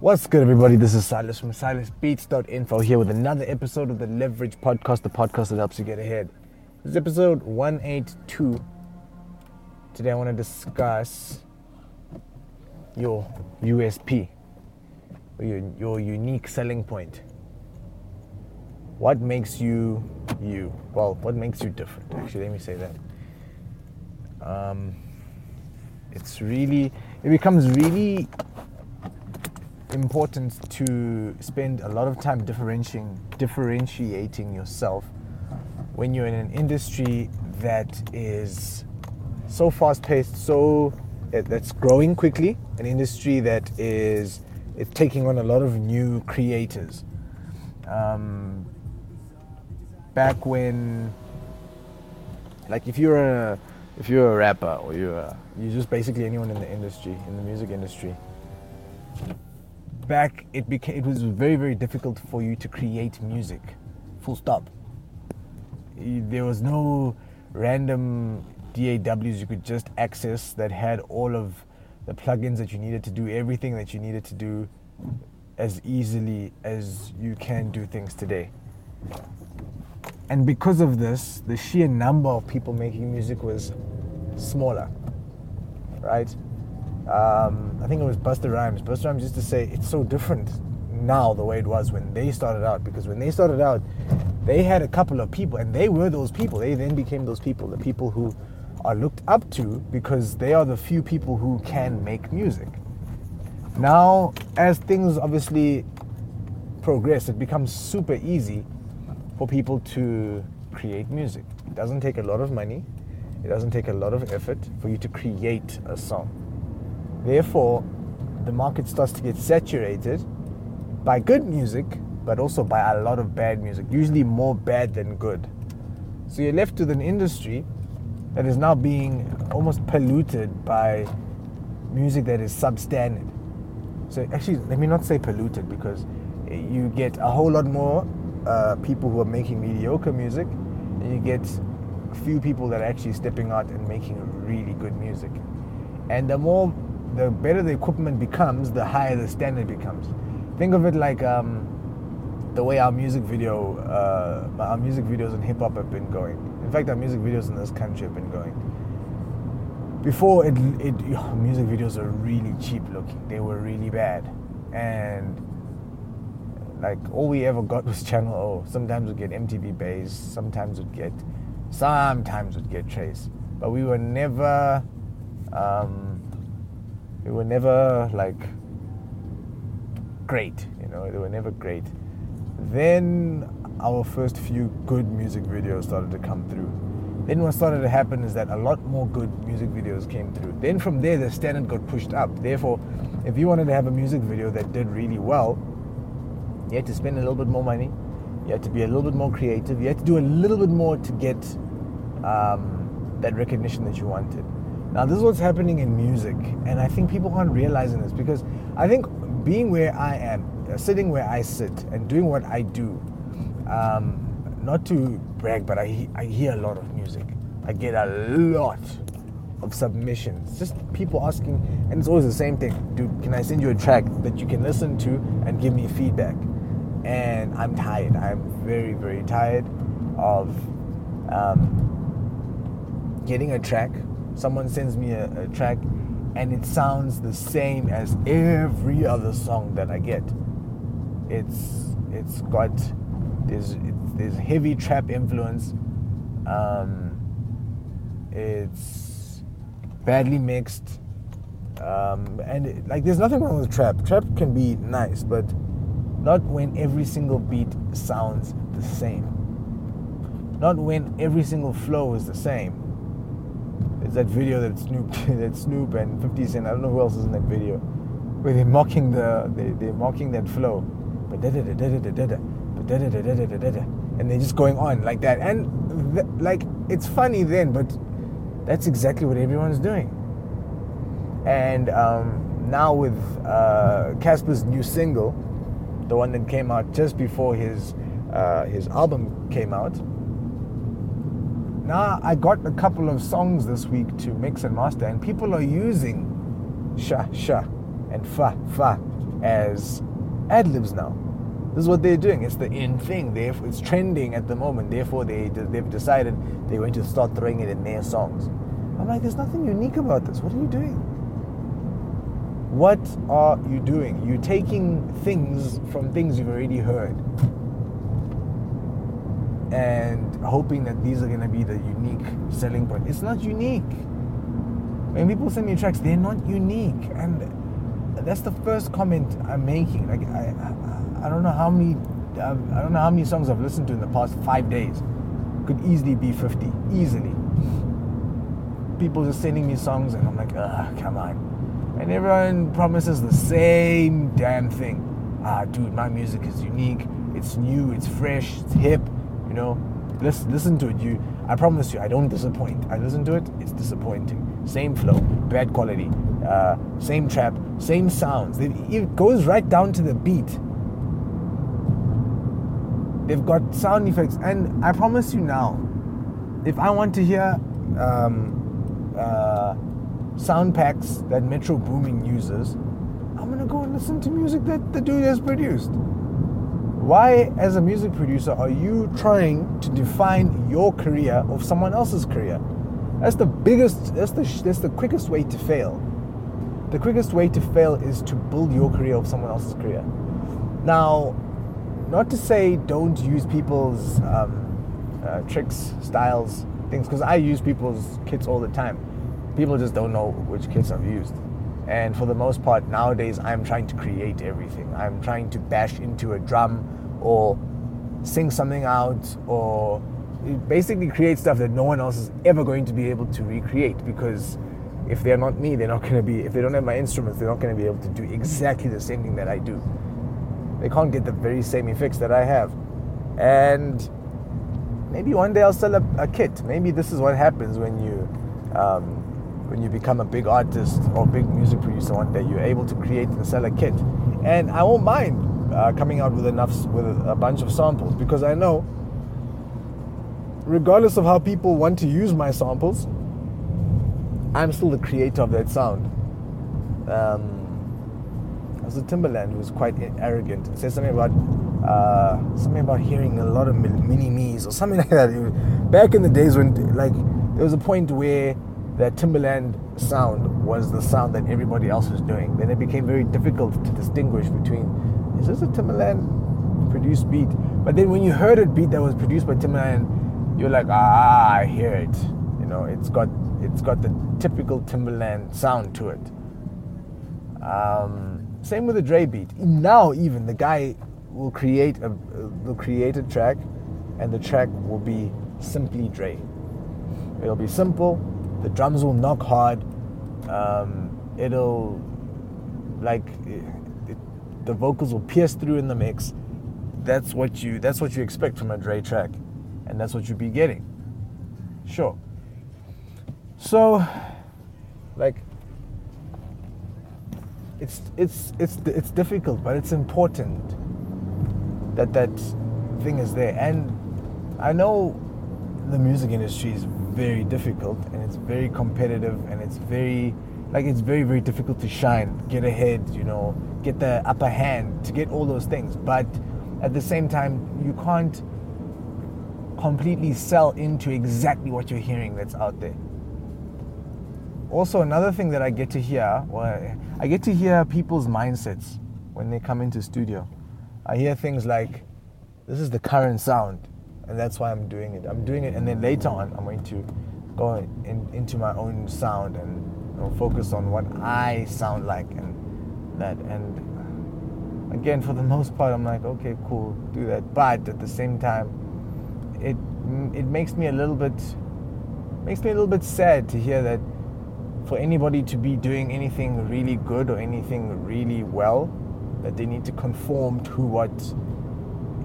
What's good, everybody? This is Silas from SilasBeats.info here with another episode of the Leverage Podcast, the podcast that helps you get ahead. This is episode 182. Today, I want to discuss your USP, or your, your unique selling point. What makes you you? Well, what makes you different? Actually, let me say that. Um, it's really, it becomes really important to spend a lot of time differentiating differentiating yourself when you're in an industry that is so fast paced, so that's growing quickly, an industry that is it's taking on a lot of new creators. Um, back when, like, if you're a if you're a rapper or you're a, you're just basically anyone in the industry, in the music industry, back it became it was very very difficult for you to create music. Full stop. There was no random DAWs you could just access that had all of the plugins that you needed to do everything that you needed to do as easily as you can do things today. And because of this the sheer number of people making music was smaller right um, I think it was Busta Rhymes. Busta Rhymes used to say it's so different now the way it was when they started out because when they started out, they had a couple of people and they were those people. They then became those people, the people who are looked up to because they are the few people who can make music. Now, as things obviously progress, it becomes super easy for people to create music. It doesn't take a lot of money, it doesn't take a lot of effort for you to create a song. Therefore, the market starts to get saturated by good music, but also by a lot of bad music, usually more bad than good. So you're left with an industry that is now being almost polluted by music that is substandard. So actually, let me not say polluted because you get a whole lot more uh, people who are making mediocre music, and you get a few people that are actually stepping out and making really good music. And the more the better the equipment becomes, the higher the standard becomes. Think of it like um, the way our music video, uh, our music videos in hip hop have been going. In fact, our music videos in this country have been going. Before it, it music videos were really cheap looking. They were really bad, and like all we ever got was Channel O. Sometimes we'd get MTV Base. Sometimes we'd get, sometimes we'd get Trace. But we were never. Um, they were never like great, you know, they were never great. Then our first few good music videos started to come through. Then what started to happen is that a lot more good music videos came through. Then from there, the standard got pushed up. Therefore, if you wanted to have a music video that did really well, you had to spend a little bit more money. You had to be a little bit more creative. You had to do a little bit more to get um, that recognition that you wanted. Now, this is what's happening in music, and I think people aren't realizing this because I think being where I am, uh, sitting where I sit, and doing what I do, um, not to brag, but I, I hear a lot of music. I get a lot of submissions, just people asking, and it's always the same thing dude, can I send you a track that you can listen to and give me feedback? And I'm tired. I'm very, very tired of um, getting a track someone sends me a, a track and it sounds the same as every other song that I get. It's it's got there's there's heavy trap influence. Um, it's badly mixed, um, and it, like there's nothing wrong with trap. Trap can be nice, but not when every single beat sounds the same. Not when every single flow is the same it's that video that Snoop, that Snoop and 50 Cent, I don't know who else is in that video, where they're mocking the, they, they're mocking that flow. But da da da da da but da da da da da da And they're just going on like that. And th- like, it's funny then, but that's exactly what everyone's doing. And um, now with uh, Cassper's new single, the one that came out just before his uh, his album came out, now I got a couple of songs this week to mix and master, and people are using sha sha and fa fa as ad libs now. This is what they're doing. It's the in thing. It's trending at the moment. Therefore, they they've decided they're going to start throwing it in their songs. I'm like, there's nothing unique about this. What are you doing? What are you doing? You're taking things from things you've already heard and hoping that these are going to be the unique selling point. It's not unique. When people send me tracks, they're not unique, and that's the first comment I'm making. Like I, I, I don't know how many, um, I don't know how many songs I've listened to in the past five days. Could easily be 50, easily. People just sending me songs, and I'm like, ah, come on. And everyone promises the same damn thing. Ah, dude, my music is unique. It's new. It's fresh. It's hip you know, listen, listen to it. You, I promise you, I don't disappoint. I listen to it, it's disappointing. Same flow, bad quality, uh, same trap, same sounds. It goes right down to the beat. They've got sound effects, and I promise you now, if I want to hear um, uh, sound packs that Metro Boomin uses, I'm gonna go and listen to music that the dude has produced. Why, as a music producer, are you trying to define your career of someone else's career? That's the biggest, that's the, that's the quickest way to fail. The quickest way to fail is to build your career of someone else's career. Now, not to say don't use people's um, uh, tricks, styles, things, because I use people's kits all the time. People just don't know which kits I've used. And for the most part, nowadays, I'm trying to create everything. I'm trying to bash into a drum or sing something out or basically create stuff that no one else is ever going to be able to recreate because if they're not me, they're not going to be, if they don't have my instruments, they're not going to be able to do exactly the same thing that I do. They can't get the very same effects that I have. And maybe one day I'll sell a, a kit. Maybe this is what happens when you um, when you become a big artist or big music producer one day, you're able to create and sell a kit. And I won't mind uh, coming out with enough with a bunch of samples because I know, regardless of how people want to use my samples, I'm still the creator of that sound. Um, was a Timbaland who was quite arrogant. It said something about uh, something about hearing a lot of mini me's or something like that. Back in the days when like there was a point where that Timbaland sound was the sound that everybody else was doing. Then it became very difficult to distinguish between is this a Timbaland produced beat? But then when you heard a beat that was produced by Timbaland, you're like, ah, I hear it. You know, it's got it's got the typical Timbaland sound to it. Um, same with the Dre beat. Now even the guy will create a will create a track, and the track will be simply Dre. It'll be simple the drums will knock hard. Um, it'll like the vocals will pierce through in the mix. That's what you that's what you expect from a Dre track, and that's what you'll be getting. Sure. So, like, it's it's it's it's difficult, but it's important that that thing is there. And I know the music industry is very difficult and it's very competitive and it's very like it's very very difficult to shine get ahead you know get the upper hand to get all those things. But at the same time you can't completely sell into exactly what you're hearing that's out there. Also another thing that i get to hear well i get to hear people's mindsets when they come into studio. I hear things like this is the current sound and that's why I'm doing it. I'm doing it, and then later on, I'm going to go in, into my own sound and focus on what I sound like and that. And again, for the most part, I'm like, okay, cool, do that. But at the same time, it it makes me a little bit makes me a little bit sad to hear that for anybody to be doing anything really good or anything really well, that they need to conform to what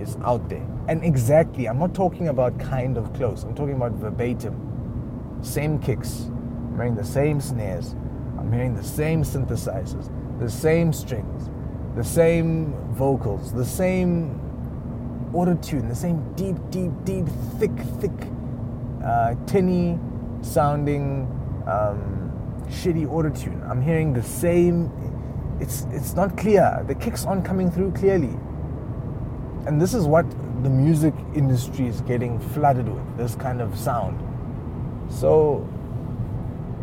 is out there. And exactly, I'm not talking about kind of close, I'm talking about verbatim. Same kicks, I'm hearing the same snares, I'm hearing the same synthesizers, the same strings, the same vocals, the same autotune, the same deep, deep, deep, thick, thick, uh, tinny sounding, um, shitty autotune. I'm hearing the same. it's it's not clear. The kicks aren't coming through clearly. And this is what the music industry is getting flooded with, this kind of sound. So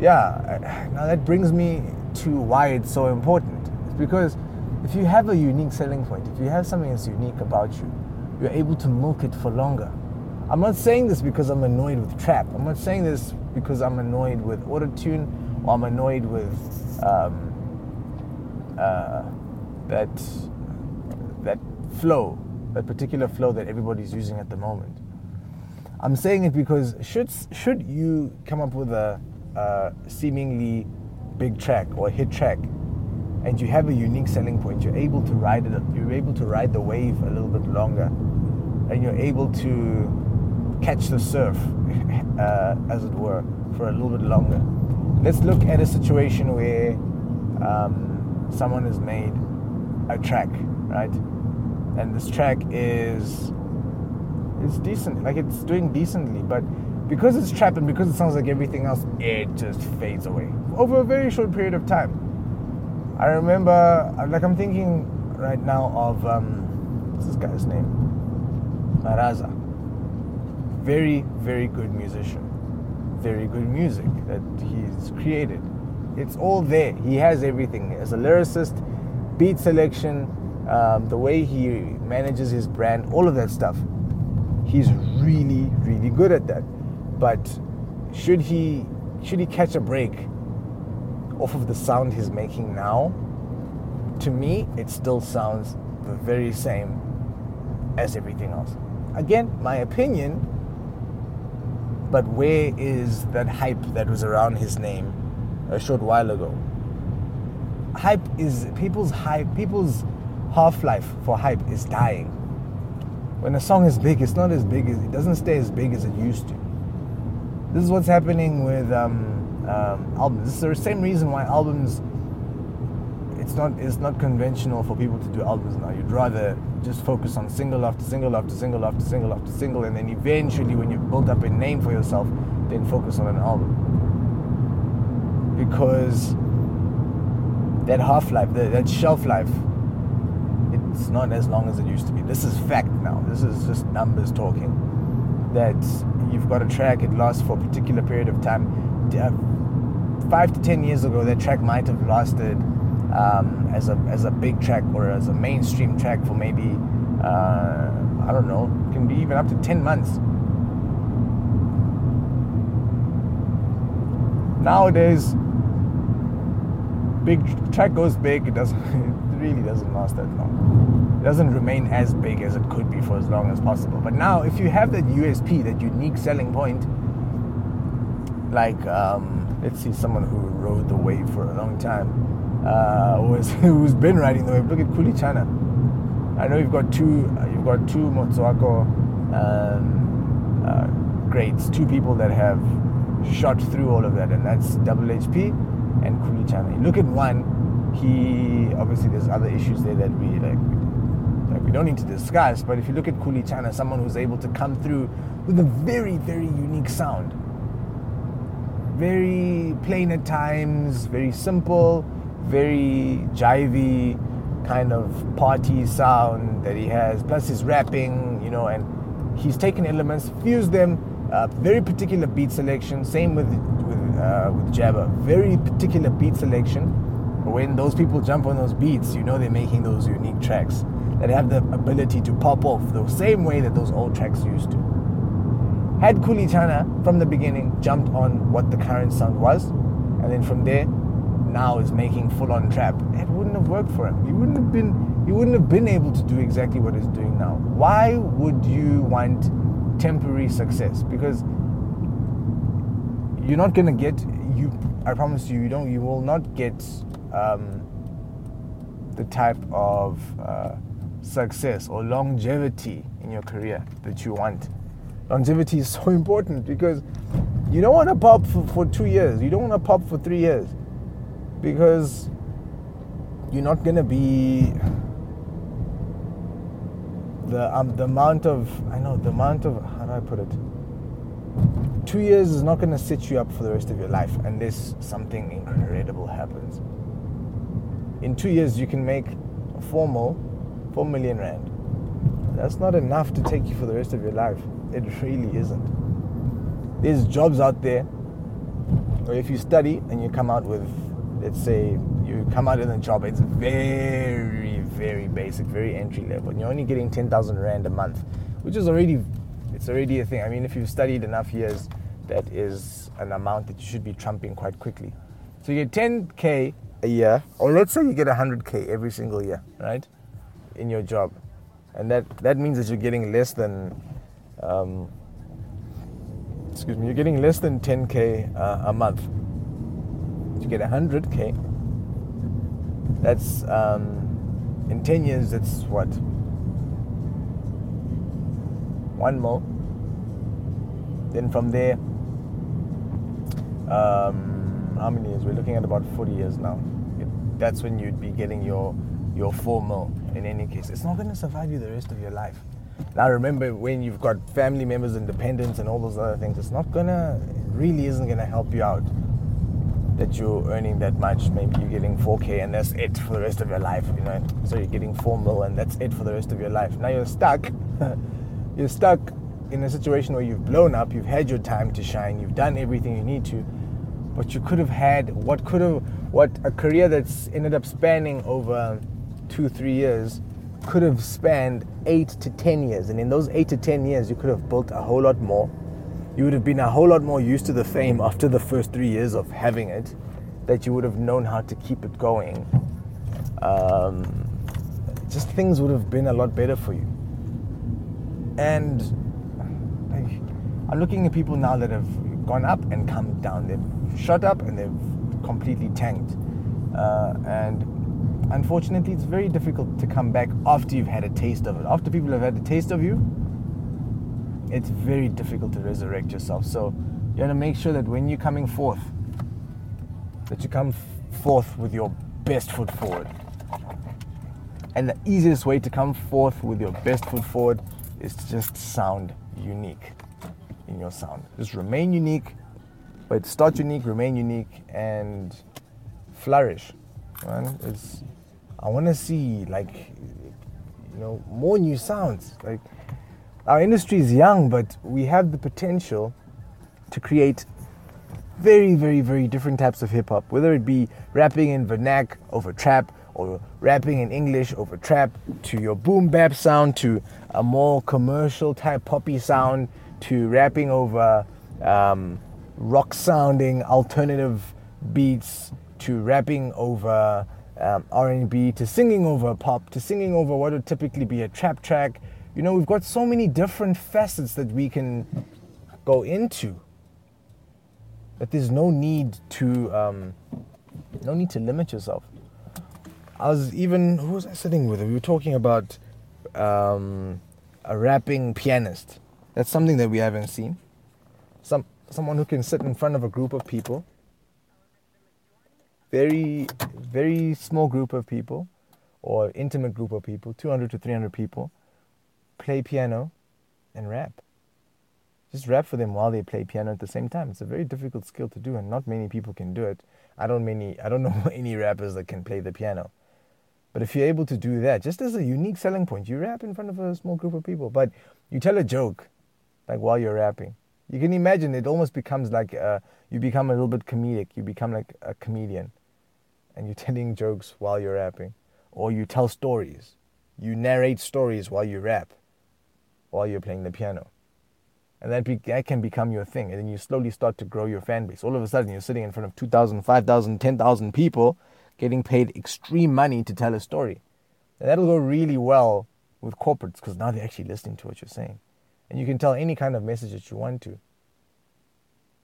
yeah, now that brings me to why it's so important. It's because if you have a unique selling point, if you have something that's unique about you, you're able to milk it for longer. I'm not saying this because I'm annoyed with trap. I'm not saying this because I'm annoyed with autotune or I'm annoyed with um, uh, that that flow, that particular flow that everybody's using at the moment. I'm saying it because should should you come up with a, a seemingly big track or hit track, and you have a unique selling point, you're able to ride it. You're able to ride the wave a little bit longer, and you're able to catch the surf, uh, as it were, for a little bit longer. Let's look at a situation where um, someone has made a track, right? And this track is it's decent, like it's doing decently, but because it's trap and because it sounds like everything else, it just fades away over a very short period of time. I remember, like I'm thinking right now of um, what's this guy's name? Maraza. Very, very good musician. Very good music that he's created. It's all there. He has everything. As a lyricist, beat selection, um, the way he manages his brand, all of that stuff. He's really, really good at that. But should he should he catch a break off of the sound he's making now, to me it still sounds the very same as everything else. Again, my opinion, but where is that hype that was around his name a short while ago? Hype is people's hype, people's half life for hype is dying. When a song is big, it's not as big as it doesn't stay as big as it used to. This is what's happening with um, um, albums. This is the same reason why albums. It's not it's not conventional for people to do albums now. You'd rather just focus on single after single after single after single after single, and then eventually, when you've built up a name for yourself, then focus on an album. Because that half life, that shelf life, it's not as long as it used to be. This is fact now. This is just numbers talking. That you've got a track, it lasts for a particular period of time. Five to ten years ago, that track might have lasted um, as a as a big track or as a mainstream track for maybe uh, I don't know, can be even up to ten months. Nowadays, big track goes big, it doesn't it really doesn't last that long. Doesn't remain as big as it could be for as long as possible. But now if you have that USP, that unique selling point, like um, let's see someone who rode the wave for a long time, uh, was who's been riding the wave. Look at Khuli Chana. I know you've got two you've got two Motswako um, uh, greats, two people that have shot through all of that, and that's Double HP and Khuli Chana. You look at one, he obviously there's other issues there that we like we don't need to discuss. But if you look at Khuli Chana, someone who's able to come through with a very very unique sound, very plain at times, very simple, very jivey kind of party sound that he has. Plus his rapping, you know, and he's taken elements, fused them. Uh, very particular beat selection. Same with with uh, with Jabba. Very particular beat selection. When those people jump on those beats, you know they're making those unique tracks that have the ability to pop off the same way that those old tracks used to. Had Khuli Chana from the beginning jumped on what the current sound was, and then from there, now is making full-on trap, it wouldn't have worked for him. He wouldn't have been. He wouldn't have been able to do exactly what he's doing now. Why would you want temporary success? Because you're not gonna get you. I promise you, you don't. You will not get um, the type of uh, success or longevity in your career that you want. Longevity is so important because you don't want to pop for, for two years, you don't want to pop for three years because you're not going to be the um, the amount of I know the amount of how do I put it. Two years is not going to set you up for the rest of your life unless something incredible happens. In two years, you can make a formal 4 million rand. That's not enough to take you for the rest of your life. It really isn't. There's jobs out there or if you study and you come out with, let's say, you come out in a job, it's very, very basic, very entry level, and you're only getting 10,000 Rand a month, which is already, it's already a thing. I mean, if you've studied enough years, that is an amount that you should be trumping quite quickly. So you get 10K a year, or let's say you get 100K every single year, right? In your job, and that that means that you're getting less than, um, excuse me, you're getting less than 10k uh, a month. You get 100k. That's um, in 10 years. That's what one more. Then from there, um, how many years? We're looking at about 40 years now. That's when you'd be getting your your four mil. In any case, it's not going to survive you the rest of your life. Now remember, when you've got family members and dependents and all those other things, it's not gonna, it really isn't gonna help you out. That you're earning that much. Maybe you're getting 4k and that's it for the rest of your life. You know, so you're getting four mil and that's it for the rest of your life. Now you're stuck. you're stuck in a situation where you've blown up, you've had your time to shine, you've done everything you need to, but you could have had what could have what a career that's ended up spanning over two, three years could have spanned eight to ten years. And in those eight to ten years, you could have built a whole lot more. You would have been a whole lot more used to the fame after the first three years of having it, that you would have known how to keep it going. Um, just things would have been a lot better for you. And I'm looking at people now that have gone up and come down. They've shot up and they've completely tanked. Uh, and unfortunately, it's very difficult to come back after you've had a taste of it. After people have had a taste of you, it's very difficult to resurrect yourself. So you want to make sure that when you're coming forth, that you come forth with your best foot forward. And the easiest way to come forth with your best foot forward is to just sound unique in your sound. Just remain unique, but start unique, remain unique, and flourish. Man, it's I want to see like you know more new sounds. Like our industry is young, but we have the potential to create very, very, very different types of hip hop. Whether it be rapping in vernac over trap, or rapping in English over trap, to your boom bap sound, to a more commercial type poppy sound, to rapping over um, rock sounding alternative beats, to rapping over um, R&B to singing over pop to singing over what would typically be a trap track. You know, we've got so many different facets that we can go into. That there's no need to um, no need to limit yourself. I was even who was I sitting with? We were talking about um, a rapping pianist. That's something that we haven't seen. Some someone who can sit in front of a group of people very, very small group of people or intimate group of people, 200 to 300 people, play piano and rap. Just rap for them while they play piano at the same time. It's a very difficult skill to do, and not many people can do it. I don't many, I don't know any rappers that can play the piano. But if you're able to do that, just as a unique selling point, you rap in front of a small group of people, but you tell a joke, like while you're rapping. You can imagine it almost becomes like uh, you become a little bit comedic. You become like a comedian and you're telling jokes while you're rapping, or you tell stories. You narrate stories while you rap, while you're playing the piano. And that, be, that can become your thing. And then you slowly start to grow your fan base. All of a sudden, you're sitting in front of 2,000, 5,000, 10,000 people getting paid extreme money to tell a story. And that'll go really well with corporates because now they're actually listening to what you're saying. And you can tell any kind of message that you want to,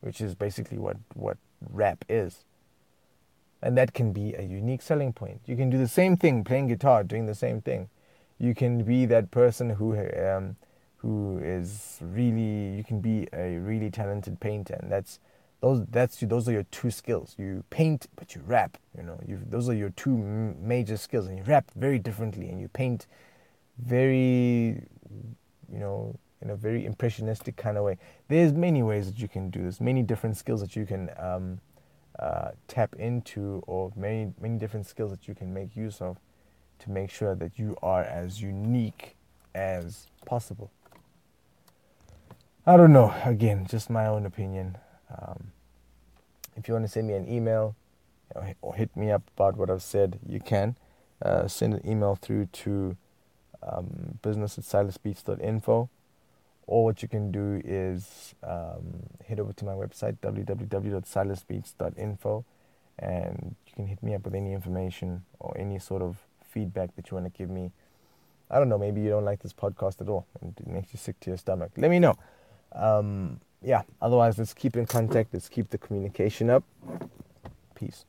which is basically what, what rap is. And that can be a unique selling point. You can do the same thing playing guitar, doing the same thing. You can be that person who um, who is really you can be a really talented painter. And that's those that's those are your two skills. You paint but you rap you know. You those are your two major skills. And you rap very differently. And you paint very you know in a very impressionistic kind of way. There's many ways that you can do this. Many different skills that you can um, uh, tap into, or many many different skills that you can make use of to make sure that you are as unique as possible. I don't know. Again, just my own opinion. Um, if you want to send me an email or hit me up about what I've said, you can. Uh, send an email through to um, business at silasbeats.info. Or what you can do is um, head over to my website, www.silasbeats.info, and you can hit me up with any information or any sort of feedback that you want to give me. I don't know, maybe you don't like this podcast at all and it makes you sick to your stomach. Let me know. Um, yeah, otherwise, let's keep in contact. Let's keep the communication up. Peace.